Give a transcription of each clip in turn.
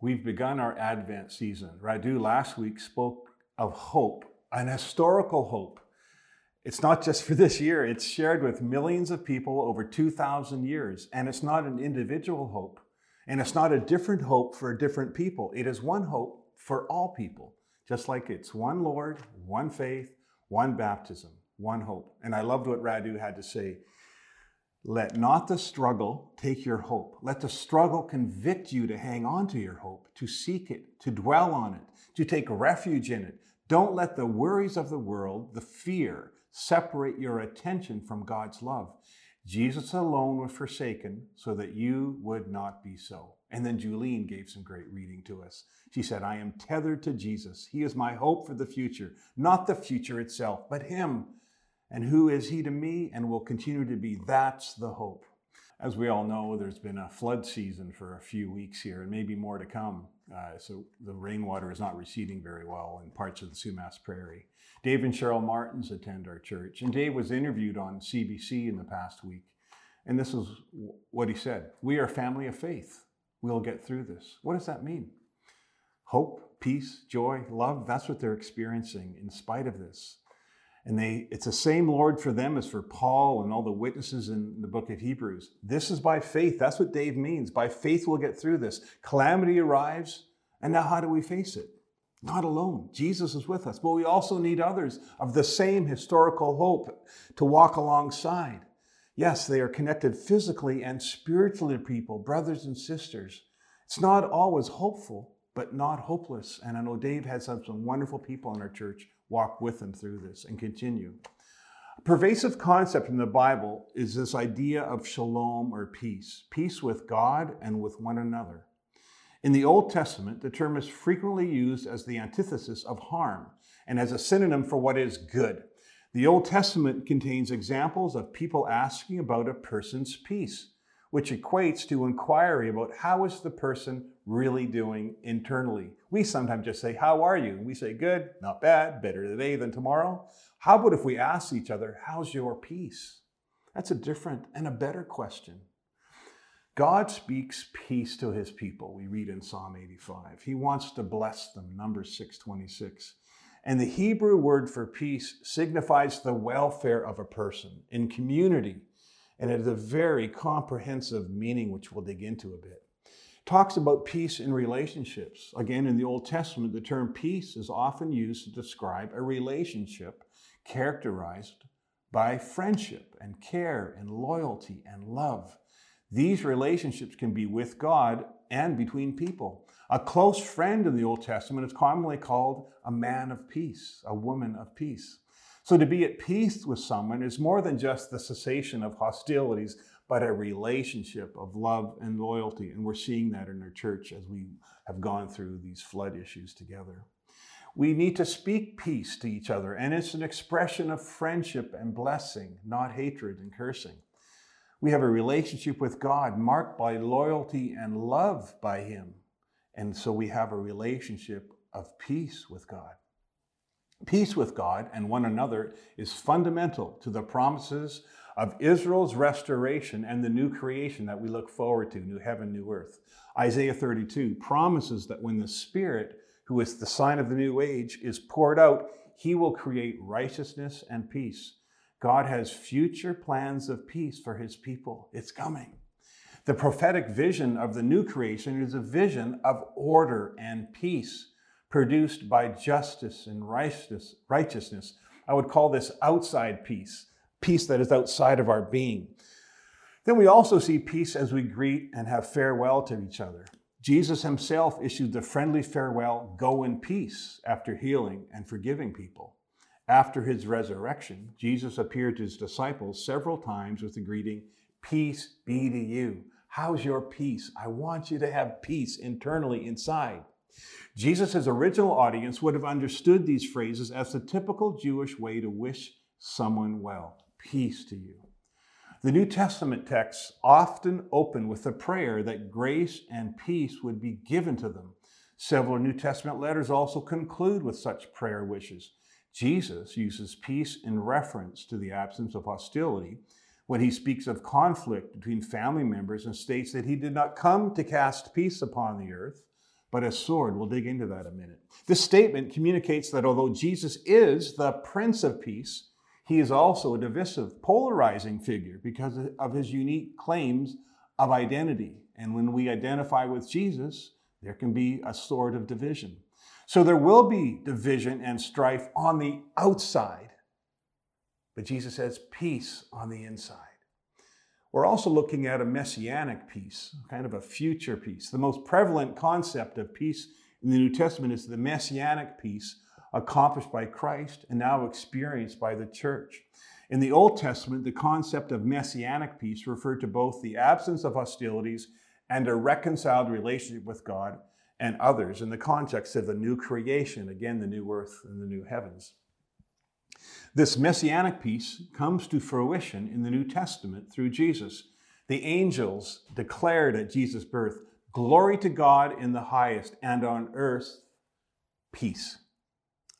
We've begun our Advent season. Radu last week spoke of hope, an historical hope. It's not just for this year, it's shared with millions of people over 2,000 years. And it's not an individual hope. And it's not a different hope for different people. It is one hope for all people, just like it's one Lord, one faith, one baptism, one hope. And I loved what Radu had to say. Let not the struggle take your hope. Let the struggle convict you to hang on to your hope, to seek it, to dwell on it, to take refuge in it. Don't let the worries of the world, the fear, separate your attention from God's love. Jesus alone was forsaken so that you would not be so. And then Julene gave some great reading to us. She said, I am tethered to Jesus. He is my hope for the future, not the future itself, but Him and who is he to me and will continue to be? That's the hope. As we all know, there's been a flood season for a few weeks here and maybe more to come. Uh, so the rainwater is not receding very well in parts of the Sumas Prairie. Dave and Cheryl Martins attend our church, and Dave was interviewed on CBC in the past week. And this is what he said We are a family of faith. We'll get through this. What does that mean? Hope, peace, joy, love, that's what they're experiencing in spite of this. And they, it's the same Lord for them as for Paul and all the witnesses in the book of Hebrews. This is by faith. That's what Dave means. By faith, we'll get through this. Calamity arrives, and now how do we face it? Not alone. Jesus is with us, but we also need others of the same historical hope to walk alongside. Yes, they are connected physically and spiritually to people, brothers and sisters. It's not always hopeful, but not hopeless. And I know Dave has some, some wonderful people in our church walk with them through this and continue. A pervasive concept in the Bible is this idea of shalom or peace, peace with God and with one another. In the Old Testament, the term is frequently used as the antithesis of harm and as a synonym for what is good. The Old Testament contains examples of people asking about a person's peace, which equates to inquiry about how is the person really doing internally. We sometimes just say, How are you? And we say, Good, not bad, better today than tomorrow. How about if we ask each other, How's your peace? That's a different and a better question. God speaks peace to his people, we read in Psalm 85. He wants to bless them, Numbers 626. And the Hebrew word for peace signifies the welfare of a person in community. And it has a very comprehensive meaning, which we'll dig into a bit talks about peace in relationships. Again, in the Old Testament, the term peace is often used to describe a relationship characterized by friendship and care and loyalty and love. These relationships can be with God and between people. A close friend in the Old Testament is commonly called a man of peace, a woman of peace. So to be at peace with someone is more than just the cessation of hostilities, but a relationship of love and loyalty. And we're seeing that in our church as we have gone through these flood issues together. We need to speak peace to each other, and it's an expression of friendship and blessing, not hatred and cursing. We have a relationship with God marked by loyalty and love by Him. And so we have a relationship of peace with God. Peace with God and one another is fundamental to the promises of Israel's restoration and the new creation that we look forward to, new heaven, new earth. Isaiah 32 promises that when the Spirit, who is the sign of the new age, is poured out, he will create righteousness and peace. God has future plans of peace for his people. It's coming. The prophetic vision of the new creation is a vision of order and peace produced by justice and righteousness. I would call this outside peace peace that is outside of our being. Then we also see peace as we greet and have farewell to each other. Jesus himself issued the friendly farewell, go in peace, after healing and forgiving people. After his resurrection, Jesus appeared to his disciples several times with the greeting, Peace be to you. How's your peace? I want you to have peace internally inside. Jesus' original audience would have understood these phrases as the typical Jewish way to wish someone well peace to you. The New Testament texts often open with a prayer that grace and peace would be given to them. Several New Testament letters also conclude with such prayer wishes. Jesus uses peace in reference to the absence of hostility when he speaks of conflict between family members and states that he did not come to cast peace upon the earth, but a sword. We'll dig into that a minute. This statement communicates that although Jesus is the Prince of Peace, he is also a divisive, polarizing figure because of his unique claims of identity. And when we identify with Jesus, there can be a sort of division. So there will be division and strife on the outside, but Jesus says peace on the inside. We're also looking at a messianic peace, kind of a future peace. The most prevalent concept of peace in the New Testament is the messianic peace accomplished by Christ and now experienced by the church. In the Old Testament, the concept of messianic peace referred to both the absence of hostilities and a reconciled relationship with God and others in the context of the new creation, again, the new earth and the new heavens. This messianic peace comes to fruition in the New Testament through Jesus. The angels declared at Jesus' birth, Glory to God in the highest, and on earth, peace.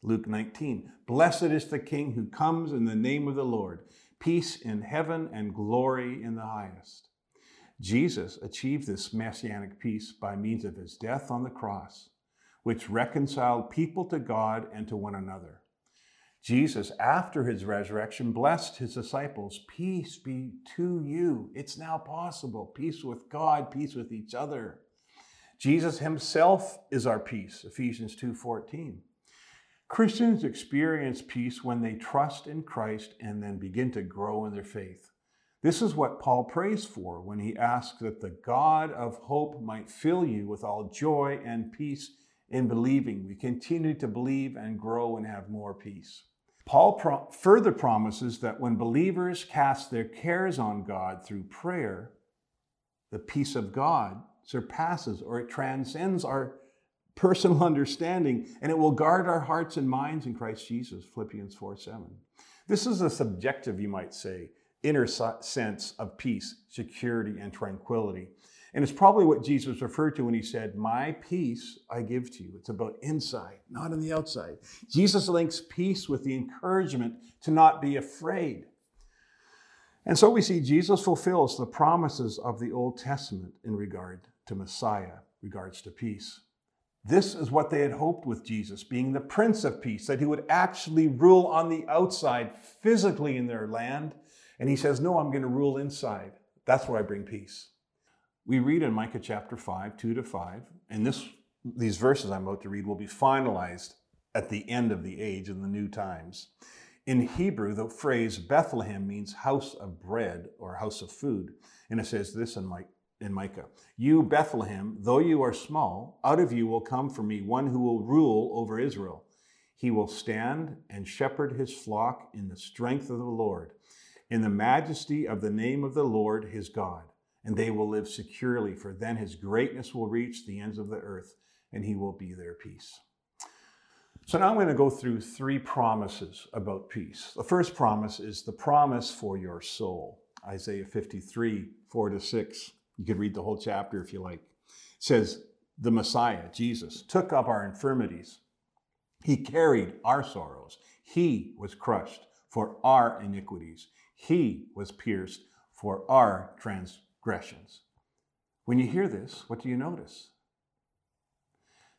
Luke 19, Blessed is the King who comes in the name of the Lord, peace in heaven and glory in the highest. Jesus achieved this messianic peace by means of his death on the cross, which reconciled people to God and to one another. Jesus, after his resurrection, blessed his disciples Peace be to you. It's now possible. Peace with God, peace with each other. Jesus himself is our peace, Ephesians 2:14. Christians experience peace when they trust in Christ and then begin to grow in their faith. This is what Paul prays for when he asks that the God of hope might fill you with all joy and peace in believing. We continue to believe and grow and have more peace. Paul pro- further promises that when believers cast their cares on God through prayer, the peace of God surpasses or it transcends our personal understanding and it will guard our hearts and minds in Christ Jesus, Philippians 4 7. This is a subjective, you might say, inner sense of peace, security, and tranquility. And it's probably what Jesus referred to when he said, My peace I give to you. It's about inside, not on the outside. Jesus links peace with the encouragement to not be afraid. And so we see Jesus fulfills the promises of the Old Testament in regard to Messiah, regards to peace. This is what they had hoped with Jesus, being the Prince of Peace, that he would actually rule on the outside, physically in their land. And he says, No, I'm going to rule inside. That's where I bring peace. We read in Micah chapter 5, 2 to 5, and this, these verses I'm about to read will be finalized at the end of the age in the new times. In Hebrew, the phrase Bethlehem means house of bread or house of food. And it says this in, My, in Micah You, Bethlehem, though you are small, out of you will come for me one who will rule over Israel. He will stand and shepherd his flock in the strength of the Lord, in the majesty of the name of the Lord his God and they will live securely, for then his greatness will reach the ends of the earth, and he will be their peace. So now I'm going to go through three promises about peace. The first promise is the promise for your soul. Isaiah 53, 4 to 6. You could read the whole chapter if you like. It says, The Messiah, Jesus, took up our infirmities. He carried our sorrows. He was crushed for our iniquities. He was pierced for our transgressions transgressions. When you hear this, what do you notice?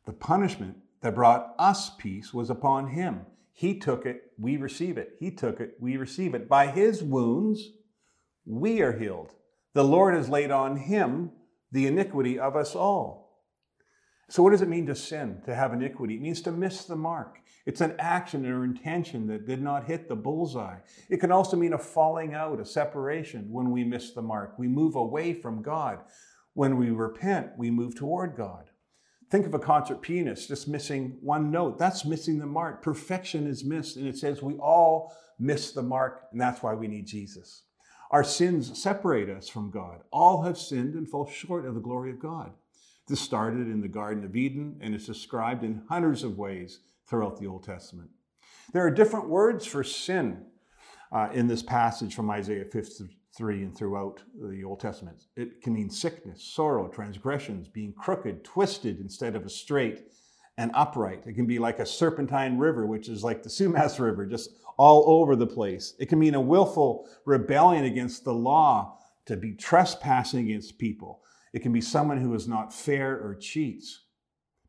The punishment that brought us peace was upon him. He took it, we receive it. He took it, we receive it. By his wounds, we are healed. The Lord has laid on him the iniquity of us all. So, what does it mean to sin, to have iniquity? It means to miss the mark. It's an action or intention that did not hit the bullseye. It can also mean a falling out, a separation when we miss the mark. We move away from God. When we repent, we move toward God. Think of a concert pianist just missing one note. That's missing the mark. Perfection is missed. And it says we all miss the mark, and that's why we need Jesus. Our sins separate us from God. All have sinned and fall short of the glory of God. This started in the Garden of Eden and is described in hundreds of ways throughout the Old Testament. There are different words for sin uh, in this passage from Isaiah 53 and throughout the Old Testament. It can mean sickness, sorrow, transgressions, being crooked, twisted instead of a straight, and upright. It can be like a serpentine river, which is like the Sumas River, just all over the place. It can mean a willful rebellion against the law, to be trespassing against people. It can be someone who is not fair or cheats.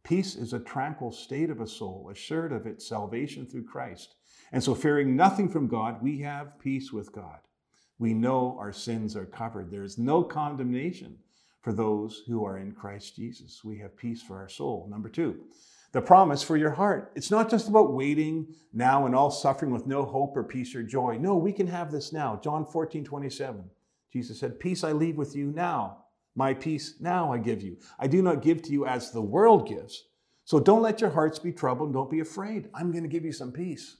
Peace is a tranquil state of a soul, assured of its salvation through Christ. And so, fearing nothing from God, we have peace with God. We know our sins are covered. There is no condemnation for those who are in Christ Jesus. We have peace for our soul. Number two, the promise for your heart. It's not just about waiting now and all suffering with no hope or peace or joy. No, we can have this now. John 14, 27. Jesus said, Peace I leave with you now. My peace now I give you. I do not give to you as the world gives. So don't let your hearts be troubled. Don't be afraid. I'm going to give you some peace.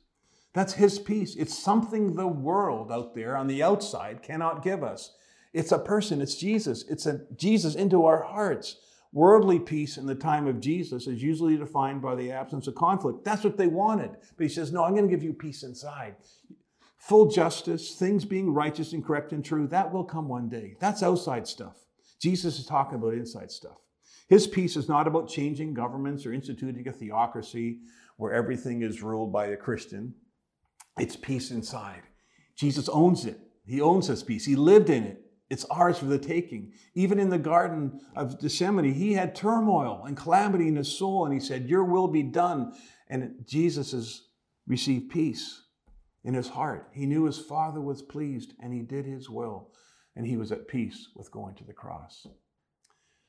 That's his peace. It's something the world out there on the outside cannot give us. It's a person, it's Jesus. It's a Jesus into our hearts. Worldly peace in the time of Jesus is usually defined by the absence of conflict. That's what they wanted. But he says, No, I'm going to give you peace inside. Full justice, things being righteous and correct and true, that will come one day. That's outside stuff. Jesus is talking about inside stuff. His peace is not about changing governments or instituting a theocracy where everything is ruled by a Christian. It's peace inside. Jesus owns it. He owns this peace. He lived in it. It's ours for the taking. Even in the Garden of Gethsemane, he had turmoil and calamity in his soul, and he said, Your will be done. And Jesus has received peace in his heart. He knew his Father was pleased, and he did his will, and he was at peace with going to the cross.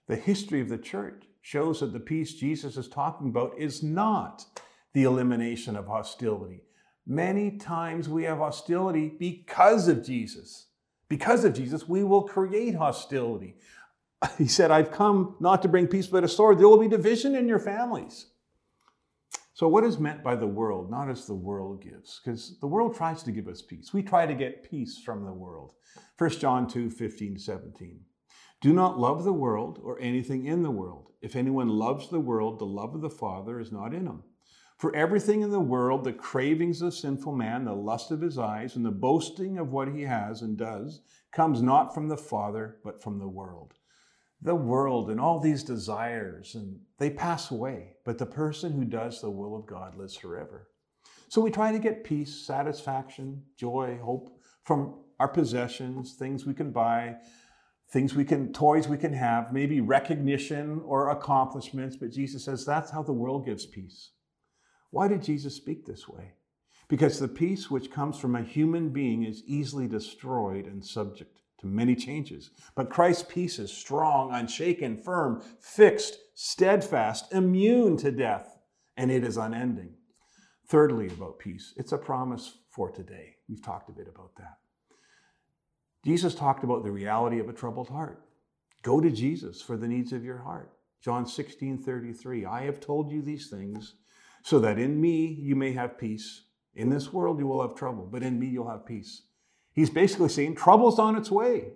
The history of the church shows that the peace Jesus is talking about is not the elimination of hostility. Many times we have hostility because of Jesus. Because of Jesus, we will create hostility. He said, I've come not to bring peace but a sword. There will be division in your families. So, what is meant by the world? Not as the world gives, because the world tries to give us peace. We try to get peace from the world. 1 John 2 15 17. Do not love the world or anything in the world. If anyone loves the world, the love of the Father is not in him. For everything in the world, the cravings of sinful man, the lust of his eyes, and the boasting of what he has and does, comes not from the Father, but from the world. The world and all these desires, and they pass away, but the person who does the will of God lives forever. So we try to get peace, satisfaction, joy, hope from our possessions, things we can buy, things we can, toys we can have, maybe recognition or accomplishments, but Jesus says that's how the world gives peace. Why did Jesus speak this way? Because the peace which comes from a human being is easily destroyed and subject to many changes. But Christ's peace is strong, unshaken, firm, fixed, steadfast, immune to death, and it is unending. Thirdly, about peace, it's a promise for today. We've talked a bit about that. Jesus talked about the reality of a troubled heart. Go to Jesus for the needs of your heart. John 16, 33. I have told you these things so that in me you may have peace. In this world you will have trouble, but in me you'll have peace. He's basically saying trouble's on its way.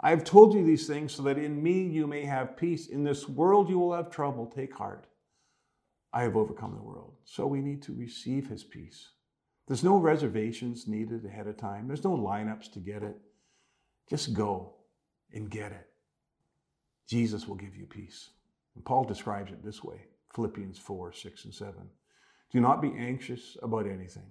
I have told you these things so that in me you may have peace. In this world you will have trouble. Take heart. I have overcome the world. So we need to receive his peace. There's no reservations needed ahead of time. There's no lineups to get it. Just go and get it. Jesus will give you peace. And Paul describes it this way Philippians 4 6 and 7. Do not be anxious about anything,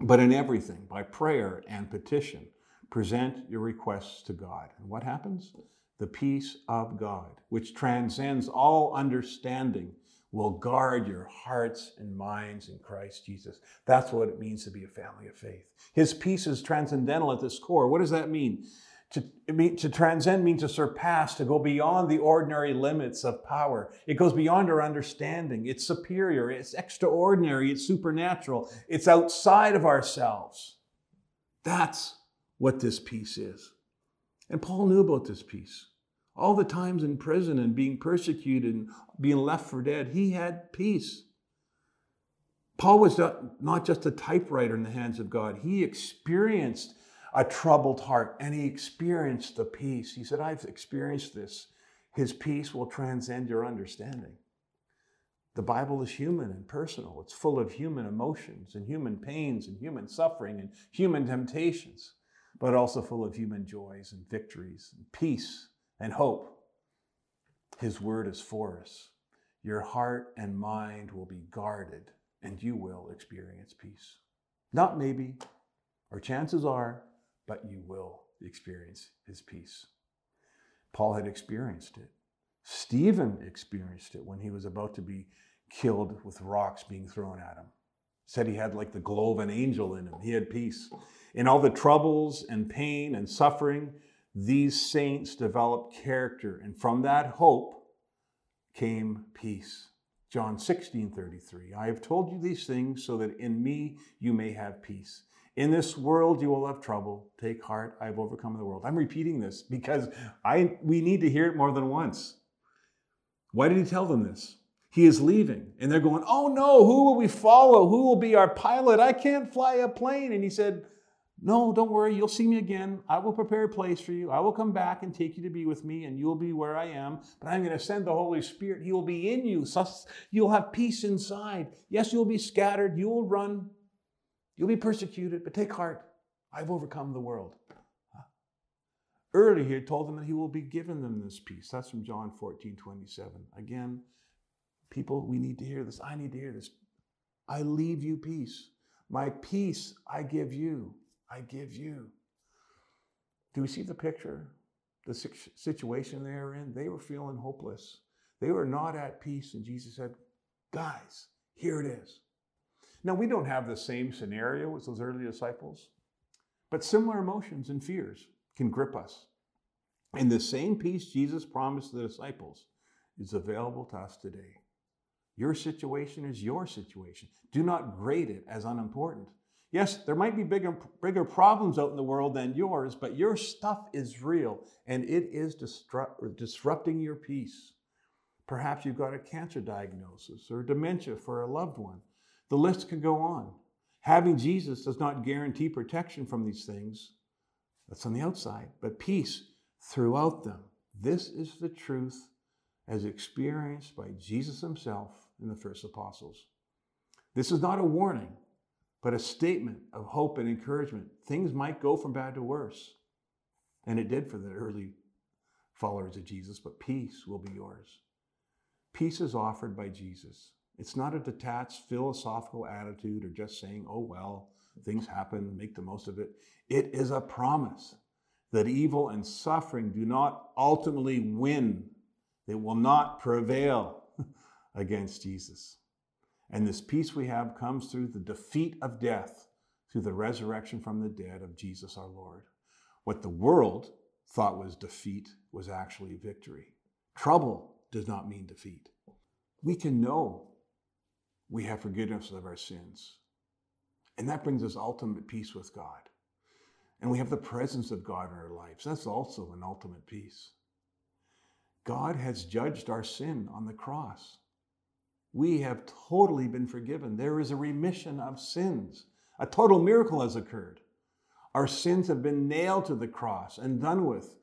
but in everything, by prayer and petition, present your requests to God. And what happens? The peace of God, which transcends all understanding will guard your hearts and minds in Christ Jesus. That's what it means to be a family of faith. His peace is transcendental at its core. What does that mean? To, mean, to transcend means to surpass, to go beyond the ordinary limits of power. It goes beyond our understanding. It's superior, it's extraordinary, it's supernatural, it's outside of ourselves. That's what this peace is. And Paul knew about this peace. All the times in prison and being persecuted and being left for dead, he had peace. Paul was not just a typewriter in the hands of God, he experienced a troubled heart and he experienced the peace. He said, I've experienced this. His peace will transcend your understanding. The Bible is human and personal. It's full of human emotions and human pains and human suffering and human temptations, but also full of human joys and victories and peace and hope. His word is for us. Your heart and mind will be guarded and you will experience peace. Not maybe, or chances are, but you will experience his peace. Paul had experienced it. Stephen experienced it when he was about to be killed with rocks being thrown at him. Said he had like the glow of an angel in him. He had peace. In all the troubles and pain and suffering, these saints developed character, and from that hope came peace. John 16 33. I have told you these things so that in me you may have peace. In this world you will have trouble. Take heart, I have overcome the world. I'm repeating this because I we need to hear it more than once. Why did he tell them this? He is leaving, and they're going, Oh no, who will we follow? Who will be our pilot? I can't fly a plane. And he said, no, don't worry, you'll see me again. I will prepare a place for you. I will come back and take you to be with me, and you'll be where I am. But I'm going to send the Holy Spirit. He will be in you. You'll have peace inside. Yes, you'll be scattered. You will run. You'll be persecuted, but take heart. I've overcome the world. Earlier, he had told them that he will be given them this peace. That's from John 14, 27. Again, people, we need to hear this. I need to hear this. I leave you peace. My peace I give you. I give you. Do we see the picture? The situation they were in? They were feeling hopeless. They were not at peace. And Jesus said, Guys, here it is. Now, we don't have the same scenario as those early disciples, but similar emotions and fears can grip us. And the same peace Jesus promised the disciples is available to us today. Your situation is your situation. Do not grade it as unimportant. Yes, there might be bigger, bigger problems out in the world than yours, but your stuff is real and it is disrupt, disrupting your peace. Perhaps you've got a cancer diagnosis or dementia for a loved one. The list can go on. Having Jesus does not guarantee protection from these things. That's on the outside, but peace throughout them. This is the truth as experienced by Jesus himself and the first apostles. This is not a warning but a statement of hope and encouragement. Things might go from bad to worse. And it did for the early followers of Jesus, but peace will be yours. Peace is offered by Jesus. It's not a detached philosophical attitude or just saying, oh, well, things happen, make the most of it. It is a promise that evil and suffering do not ultimately win, they will not prevail against Jesus. And this peace we have comes through the defeat of death, through the resurrection from the dead of Jesus our Lord. What the world thought was defeat was actually victory. Trouble does not mean defeat. We can know we have forgiveness of our sins. And that brings us ultimate peace with God. And we have the presence of God in our lives. That's also an ultimate peace. God has judged our sin on the cross we have totally been forgiven. There is a remission of sins. A total miracle has occurred. Our sins have been nailed to the cross and done with.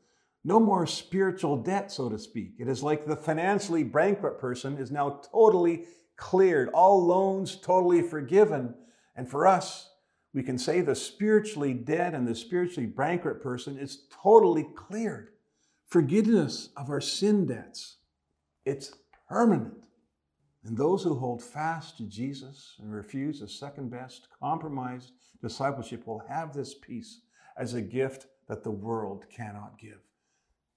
No more spiritual debt, so to speak. It is like the financially bankrupt person is now totally cleared, all loans totally forgiven. And for us, we can say the spiritually dead and the spiritually bankrupt person is totally cleared. Forgiveness of our sin debts. It's permanent. And those who hold fast to Jesus and refuse a second best, compromised discipleship will have this peace as a gift that the world cannot give.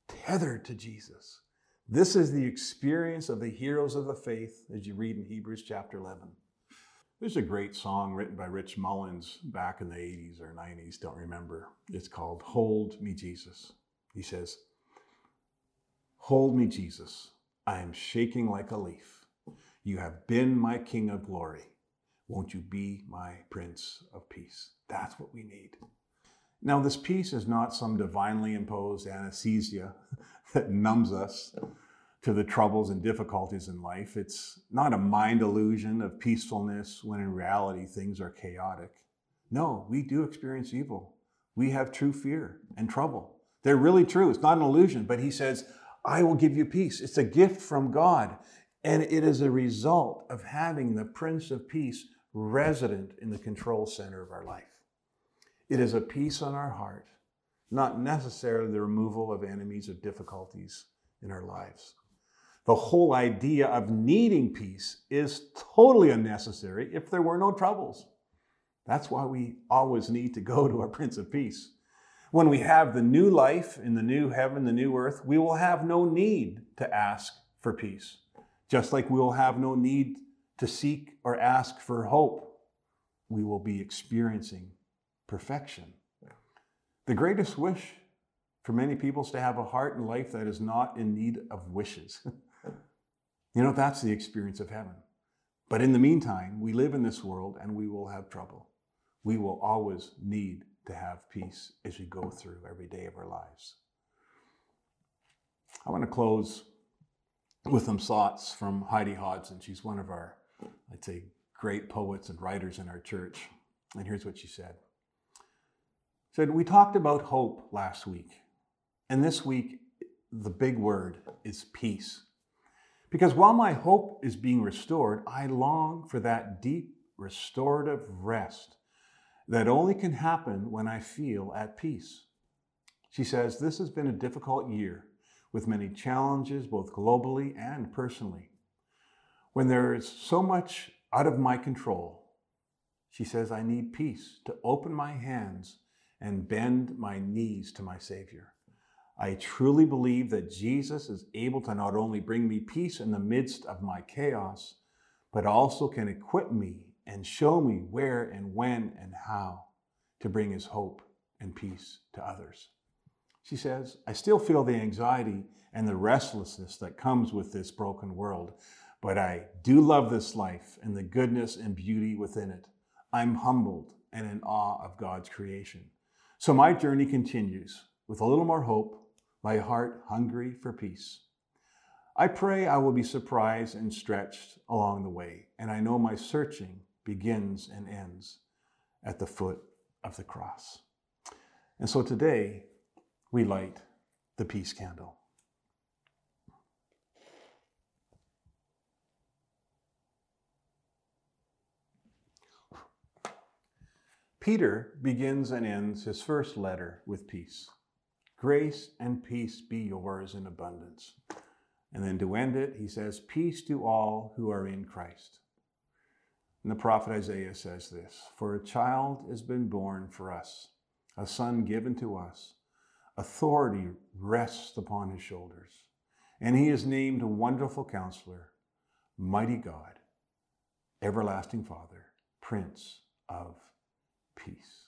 Tethered to Jesus. This is the experience of the heroes of the faith as you read in Hebrews chapter 11. There's a great song written by Rich Mullins back in the 80s or 90s, don't remember. It's called Hold Me Jesus. He says, Hold me, Jesus. I am shaking like a leaf. You have been my King of glory. Won't you be my Prince of Peace? That's what we need. Now, this peace is not some divinely imposed anesthesia that numbs us to the troubles and difficulties in life. It's not a mind illusion of peacefulness when in reality things are chaotic. No, we do experience evil. We have true fear and trouble. They're really true. It's not an illusion, but he says, I will give you peace. It's a gift from God. And it is a result of having the Prince of Peace resident in the control center of our life. It is a peace on our heart, not necessarily the removal of enemies or difficulties in our lives. The whole idea of needing peace is totally unnecessary if there were no troubles. That's why we always need to go to our Prince of Peace. When we have the new life in the new heaven, the new earth, we will have no need to ask for peace, just like we will have no need to seek or ask for hope. We will be experiencing perfection. The greatest wish for many people is to have a heart and life that is not in need of wishes. you know, that's the experience of heaven. But in the meantime, we live in this world and we will have trouble. We will always need to have peace as we go through every day of our lives. I want to close with some thoughts from Heidi Hodson. She's one of our, I'd say, great poets and writers in our church. And here's what she said. Said, We talked about hope last week. And this week, the big word is peace. Because while my hope is being restored, I long for that deep restorative rest that only can happen when I feel at peace. She says, This has been a difficult year with many challenges, both globally and personally. When there is so much out of my control, she says, I need peace to open my hands and bend my knees to my Savior. I truly believe that Jesus is able to not only bring me peace in the midst of my chaos, but also can equip me and show me where and when and how to bring his hope and peace to others. She says, I still feel the anxiety and the restlessness that comes with this broken world, but I do love this life and the goodness and beauty within it. I'm humbled and in awe of God's creation. So my journey continues with a little more hope, my heart hungry for peace. I pray I will be surprised and stretched along the way, and I know my searching begins and ends at the foot of the cross. And so today, we light the peace candle. Peter begins and ends his first letter with peace. Grace and peace be yours in abundance. And then to end it, he says, Peace to all who are in Christ. And the prophet Isaiah says this For a child has been born for us, a son given to us. Authority rests upon his shoulders, and he is named a Wonderful Counselor, Mighty God, Everlasting Father, Prince of Peace.